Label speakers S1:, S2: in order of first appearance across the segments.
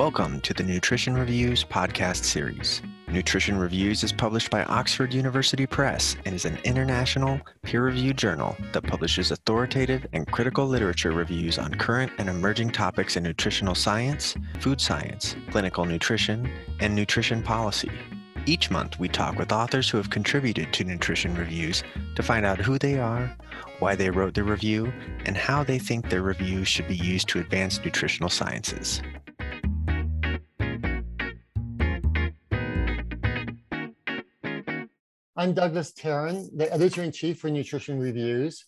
S1: Welcome to the Nutrition Reviews podcast series. Nutrition Reviews is published by Oxford University Press and is an international, peer reviewed journal that publishes authoritative and critical literature reviews on current and emerging topics in nutritional science, food science, clinical nutrition, and nutrition policy. Each month, we talk with authors who have contributed to Nutrition Reviews to find out who they are, why they wrote the review, and how they think their review should be used to advance nutritional sciences.
S2: I'm Douglas Taren, the editor in chief for Nutrition Reviews.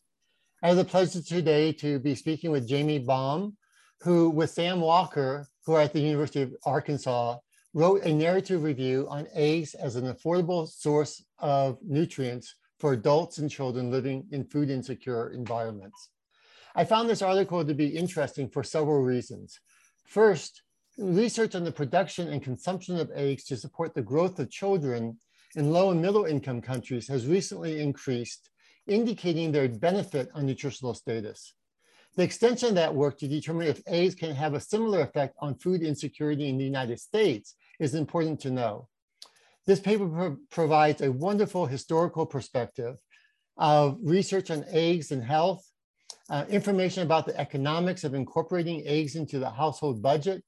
S2: I have the pleasure today to be speaking with Jamie Baum, who, with Sam Walker, who are at the University of Arkansas, wrote a narrative review on eggs as an affordable source of nutrients for adults and children living in food insecure environments. I found this article to be interesting for several reasons. First, research on the production and consumption of eggs to support the growth of children in low and middle income countries has recently increased, indicating their benefit on nutritional status. The extension of that work to determine if eggs can have a similar effect on food insecurity in the United States is important to know. This paper pro provides a wonderful historical perspective of research on eggs and health, uh, information about the economics of incorporating eggs into the household budget,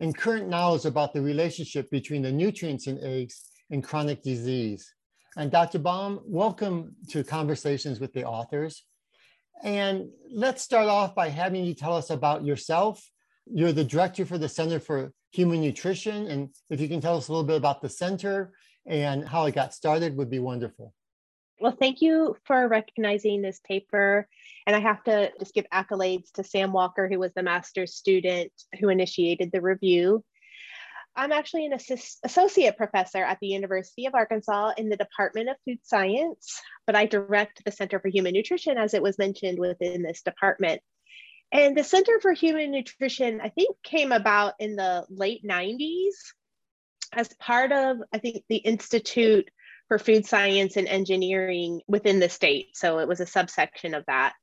S2: and current knowledge about the relationship between the nutrients in eggs in chronic disease. And Dr. Baum, welcome to Conversations with the Authors. And let's start off by having you tell us about yourself. You're the director for the Center for Human Nutrition. And if you can tell us a little bit about the center and how it got started would be wonderful.
S3: Well, thank you for recognizing this paper. And I have to just give accolades to Sam Walker, who was the master's student who initiated the review. I'm actually an associate professor at the University of Arkansas in the Department of Food Science, but I direct the Center for Human Nutrition as it was mentioned within this department. And the Center for Human Nutrition, I think, came about in the late 90s as part of, I think, the Institute for Food Science and Engineering within the state. So it was a subsection of that.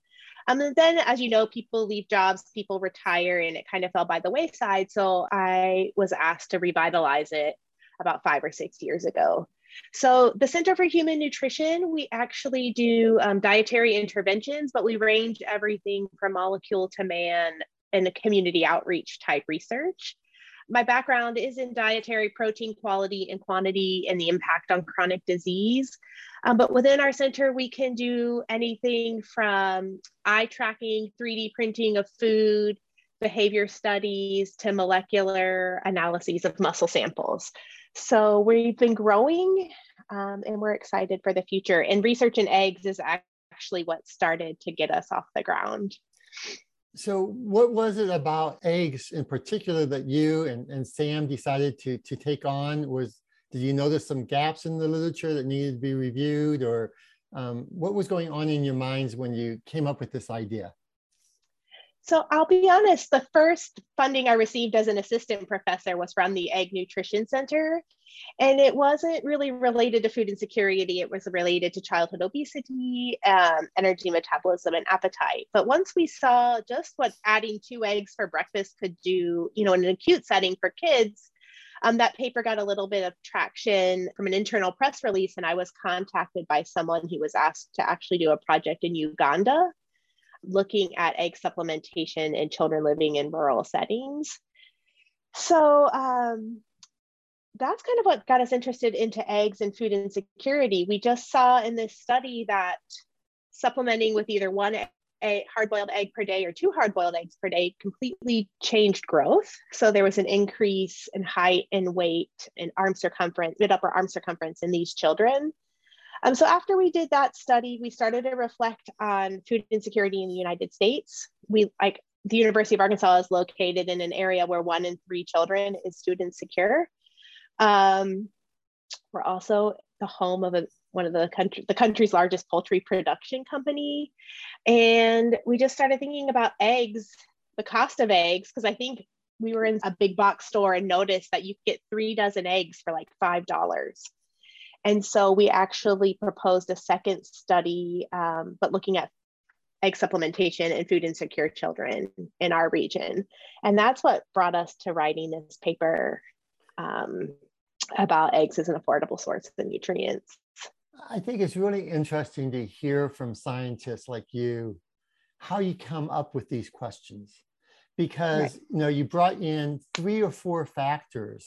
S3: Um, and then, as you know, people leave jobs, people retire, and it kind of fell by the wayside. So I was asked to revitalize it about five or six years ago. So the Center for Human Nutrition, we actually do um, dietary interventions, but we range everything from molecule to man and a community outreach type research. My background is in dietary protein quality and quantity and the impact on chronic disease. Um, but within our center, we can do anything from eye tracking, 3D printing of food, behavior studies to molecular analyses of muscle samples. So we've been growing um, and we're excited for the future. And research in eggs is actually what started to get us off the ground.
S2: So what was it about eggs in particular that you and, and Sam decided to, to take on? Was did you notice some gaps in the literature that needed to be reviewed or um, what was going on in your minds when you came up with this idea?
S3: So I'll be honest, the first funding I received as an assistant professor was from the Egg Nutrition Center. And it wasn't really related to food insecurity, it was related to childhood obesity, um, energy metabolism, and appetite. But once we saw just what adding two eggs for breakfast could do, you know, in an acute setting for kids, um, that paper got a little bit of traction from an internal press release, and I was contacted by someone who was asked to actually do a project in Uganda looking at egg supplementation in children living in rural settings. So um, that's kind of what got us interested into eggs and food insecurity. We just saw in this study that supplementing with either one hard-boiled egg per day or two hard-boiled eggs per day completely changed growth. So there was an increase in height and weight and arm circumference, mid upper arm circumference in these children. Um, so after we did that study, we started to reflect on food insecurity in the United States. We like the University of Arkansas is located in an area where one in three children is food insecure. Um, we're also the home of a one of the country, the country's largest poultry production company. And we just started thinking about eggs, the cost of eggs, because I think we were in a big box store and noticed that you get three dozen eggs for like $5. And so we actually proposed a second study, um, but looking at egg supplementation and food insecure children in our region. And that's what brought us to writing this paper um, about eggs as an affordable source of nutrients.
S2: I think it's really interesting to hear from scientists like you how you come up with these questions because right. you know you brought in three or four factors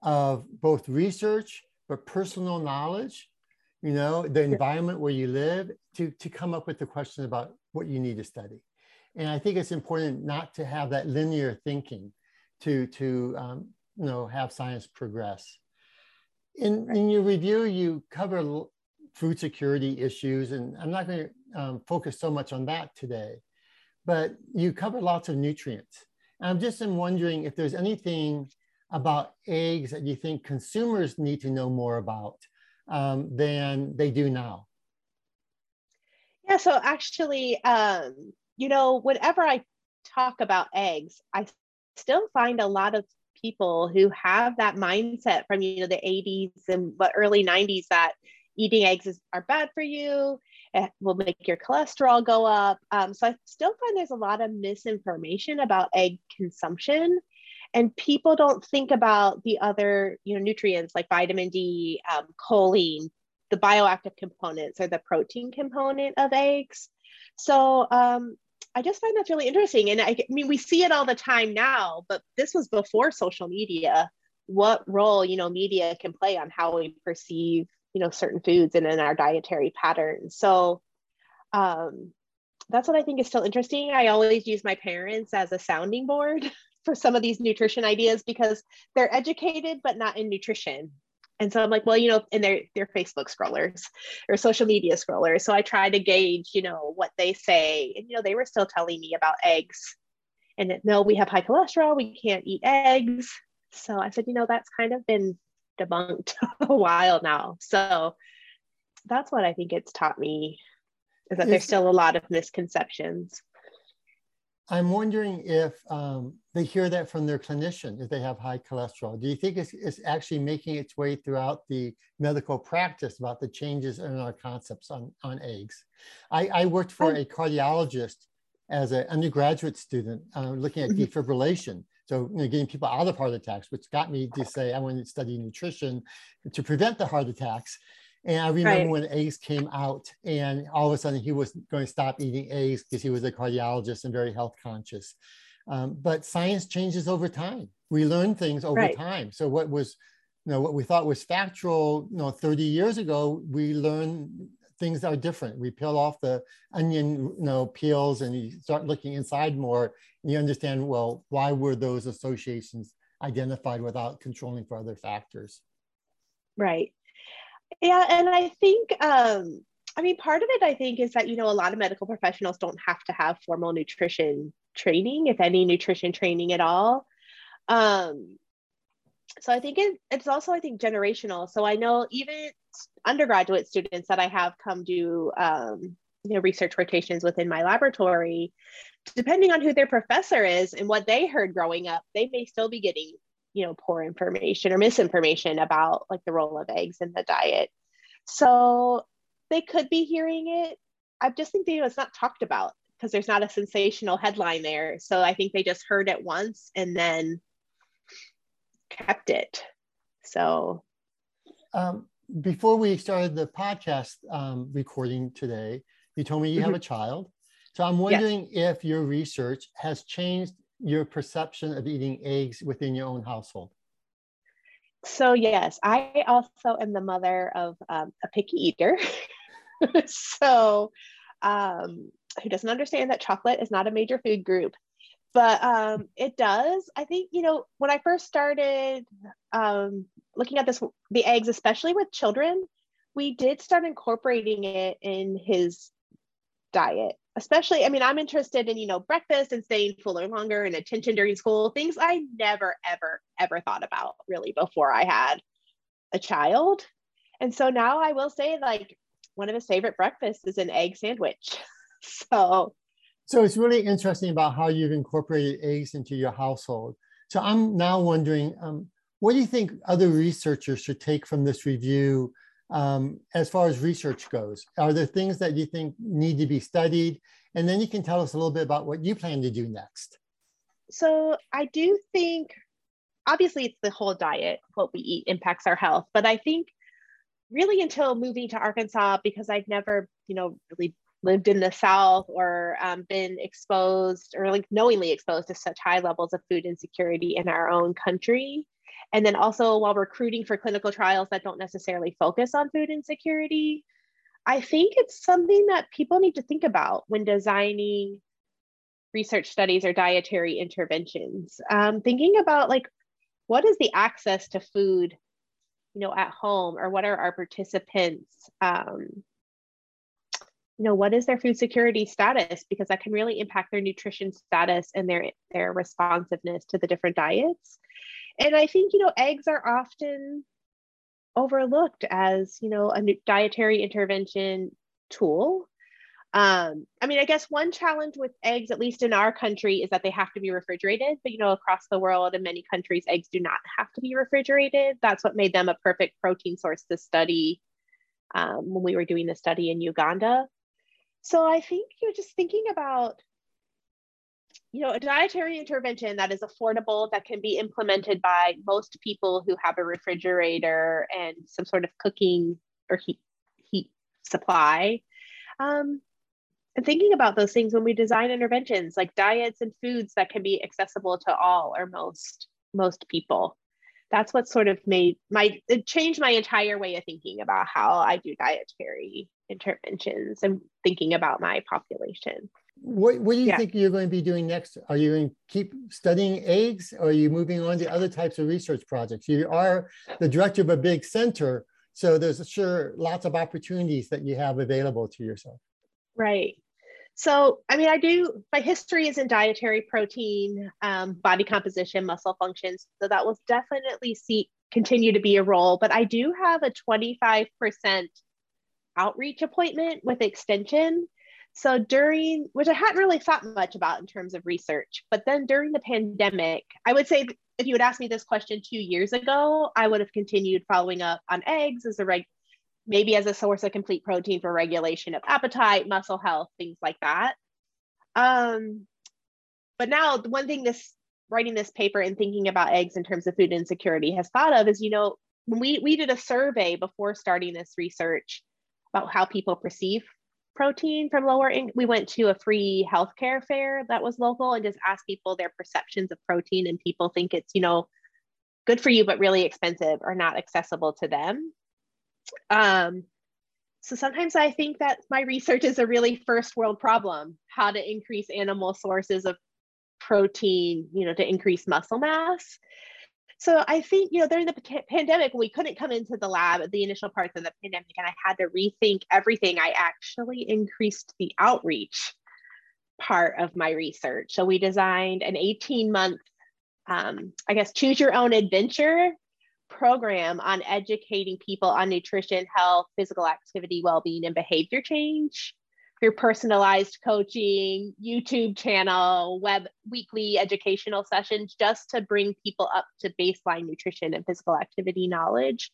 S2: of both research but personal knowledge you know the environment where you live to, to come up with the question about what you need to study. And i think it's important not to have that linear thinking to to um, you know have science progress. In, in your review you cover food security issues and i'm not going to um, focus so much on that today but you cover lots of nutrients. And i'm just wondering if there's anything about eggs that you think consumers need to know more about um, than they do now?
S3: Yeah, so actually, um, you know, whenever I talk about eggs, I still find a lot of people who have that mindset from you know the 80s and the early 90s that eating eggs is, are bad for you it will make your cholesterol go up um, so i still find there's a lot of misinformation about egg consumption and people don't think about the other you know nutrients like vitamin d um, choline the bioactive components or the protein component of eggs. So um, i just find that's really interesting. And I, I mean we see it all the time now but this was before social media. What role you know media can play on how we perceive you know certain foods and in our dietary patterns. So um, that's what i think is still interesting. I always use my parents as a sounding board for some of these nutrition ideas because they're educated but not in nutrition. And so i'm like well you know and they're they're facebook scrollers or social media scrollers. So i try to gauge you know what they say. And you know they were still telling me about eggs. And that, no we have high cholesterol. We can't eat eggs. So i said you know that's kind of been debunked a while now. So that's what i think it's taught me is that there's still a lot of misconceptions
S2: I'm wondering if um, they hear that from their clinician if they have high cholesterol. Do you think it's, it's, actually making its way throughout the medical practice about the changes in our concepts on, on eggs? I, I worked for a cardiologist as an undergraduate student uh, looking at mm-hmm. defibrillation. So you know, getting people out of heart attacks, which got me to say I wanted to study nutrition to prevent the heart attacks. And I remember right. when eggs came out, and all of a sudden he was going to stop eating eggs because he was a cardiologist and very health conscious. Um, but science changes over time. We learn things over right. time. So what was, you know, what we thought was factual, you know, 30 years ago, we learn things are different. We peel off the onion, you know, peels, and you start looking inside more, and you understand, well, why were those associations identified without controlling for other factors?
S3: Right. Yeah, and I think um, I mean part of it I think is that you know a lot of medical professionals don't have to have formal nutrition training, if any nutrition training at all. Um, so I think it, it's also I think generational. So I know even undergraduate students that I have come do um, you know research rotations within my laboratory depending on who their professor is and what they heard growing up they may still be getting you know poor information or misinformation about like the role of eggs in the diet. So they could be hearing it. I just think know it's not talked about because there's not a sensational headline there. So i think they just heard it once and then kept it. So
S2: um, before we started the podcast um, recording today you told me you mm-hmm. have a child. So i'm wondering yes. if your research has changed your perception of eating eggs within your own household?
S3: So, yes, I also am the mother of um, a picky eater. so, um, who doesn't understand that chocolate is not a major food group, but um, it does. I think, you know, when I first started um, looking at this, the eggs, especially with children, we did start incorporating it in his diet especially i mean i'm interested in you know breakfast and staying fuller longer and attention during school things i never ever ever thought about really before i had a child. And so now i will say like one of his favorite breakfasts is an egg sandwich. So
S2: so it's really interesting about how you've incorporated eggs into your household. So i'm now wondering um, what do you think other researchers should take from this review um, as far as research goes? Are there things that you think need to be studied? And then you can tell us a little bit about what you plan to do next.
S3: So I do think, obviously, it's the whole diet, what we eat impacts our health. But I think really until moving to Arkansas, because I've never, you know, really lived in the South or um, been exposed or like knowingly exposed to such high levels of food insecurity in our own country. And then also while recruiting for clinical trials that don't necessarily focus on food insecurity, I think it's something that people need to think about when designing research studies or dietary interventions. Um, thinking about like, what is the access to food, you know, at home, or what are our participants, um, you know, what is their food security status? Because that can really impact their nutrition status and their their responsiveness to the different diets. And I think, you know, eggs are often overlooked as, you know, a dietary intervention tool. Um, I mean, I guess one challenge with eggs, at least in our country, is that they have to be refrigerated. But you know, across the world in many countries, eggs do not have to be refrigerated. That's what made them a perfect protein source to study um, when we were doing the study in Uganda. So I think you're just thinking about you know, a dietary intervention that is affordable, that can be implemented by most people who have a refrigerator and some sort of cooking or heat, heat supply. Um, and thinking about those things when we design interventions like diets and foods that can be accessible to all or most most people that's what sort of made my it changed my entire way of thinking about how i do dietary interventions and thinking about my population
S2: what, what do you yeah. think you're going to be doing next? Are you going to keep studying eggs or are you moving on to other types of research projects? You are the director of a big center, so there's sure lots of opportunities that you have available to yourself.
S3: Right. So, I mean, I do, my history is in dietary protein, um, body composition, muscle functions. So that will definitely see, continue to be a role, but I do have a 25% outreach appointment with extension so during, which I hadn't really thought much about in terms of research, but then during the pandemic, I would say if you had asked me this question two years ago, I would have continued following up on eggs as a reg, maybe as a source of complete protein for regulation of appetite, muscle health, things like that. Um, but now the one thing this writing this paper and thinking about eggs in terms of food insecurity has thought of is, you know, when we we did a survey before starting this research about how people perceive protein from lower in- we went to a free healthcare fair that was local and just asked people their perceptions of protein and people think it's you know good for you but really expensive or not accessible to them. Um, so sometimes i think that my research is a really first world problem how to increase animal sources of protein you know to increase muscle mass so I think, you know, during the pandemic, we couldn't come into the lab at the initial parts of the pandemic, and I had to rethink everything. I actually increased the outreach part of my research. So we designed an 18 month, um, I guess, choose your own adventure program on educating people on nutrition, health, physical activity, well being, and behavior change through personalized coaching, YouTube channel, web weekly educational sessions, just to bring people up to baseline nutrition and physical activity knowledge.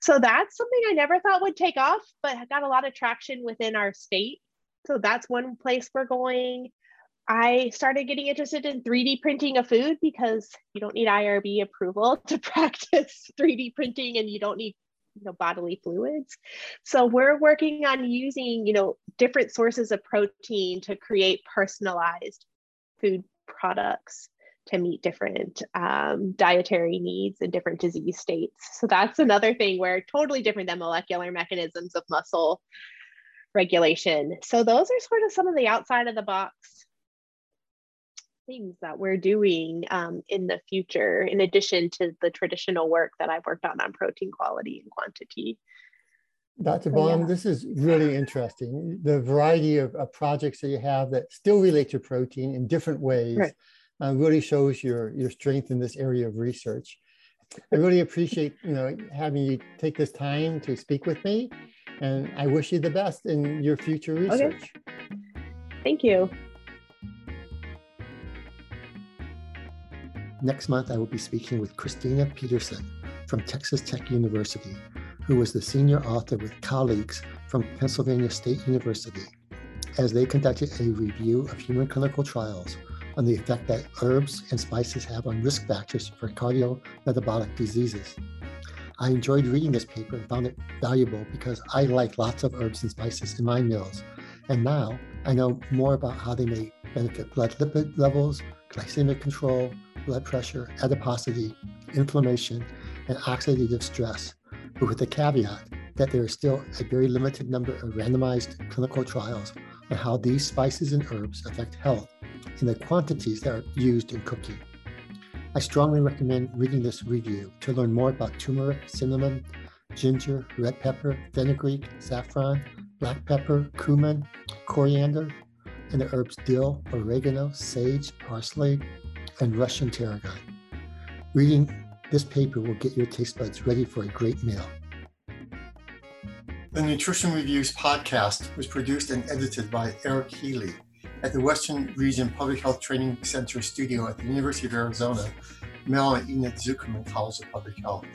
S3: So that's something I never thought would take off, but got a lot of traction within our state. So that's one place we're going. I started getting interested in 3D printing of food because you don't need IRB approval to practice 3D printing and you don't need you know bodily fluids. So we're working on using you know different sources of protein to create personalized food products to meet different um, dietary needs and different disease states. So that's another thing where totally different than molecular mechanisms of muscle regulation. So those are sort of some of the outside of the box things that we're doing um, in the future, in addition to the traditional work that I've worked on on protein quality and quantity.
S2: Dr. Baum, yeah. this is really interesting. The variety of, of, projects that you have that still relate to protein in different ways right. uh, really shows your, your strength in this area of research. I really appreciate you know having you take this time to speak with me, and I wish you the best in your future research.
S3: Okay. Thank you.
S2: Next month, I will be speaking with Kristina Petersen from Texas Tech University
S4: who was the senior author with colleagues from Pennsylvania State University, as they conducted a review of human clinical trials on the effect that herbs and spices have on risk factors for cardiometabolic diseases. I enjoyed reading this paper and found it valuable because I like lots of herbs and spices in my meals. And now I know more about how they may benefit blood lipid levels, glycemic control, blood pressure, adiposity, inflammation, and oxidative stress, but with the caveat that there is still a very limited number of randomized clinical trials on how these spices and herbs affect health in the quantities that are used in cooking. I strongly recommend reading this review to learn more about turmeric, cinnamon, ginger, red pepper, fenugreek, saffron, black pepper, cumin, coriander, and the herbs dill, oregano, sage, parsley, and Russian tarragon. Reading this paper will get your taste buds ready for a great meal. The Nutrition Reviews podcast was produced and edited by Eric Healy at the Western Region Public Health Training Center studio at the University of Arizona, Mel and Enid Zuckerman College of Public Health.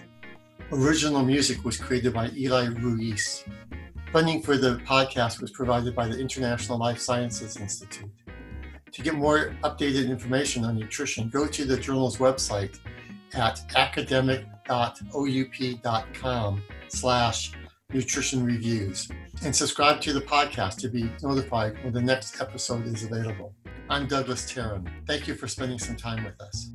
S4: Original music was created by Eli Ruiz. Funding for the podcast was provided by the International Life Sciences Institute. To get more updated information on nutrition, go to the journal's website at academic.oup.com slash nutrition reviews and subscribe to the podcast to be notified when the next episode is available. I'm Douglas Taren. Thank you for spending some time with us.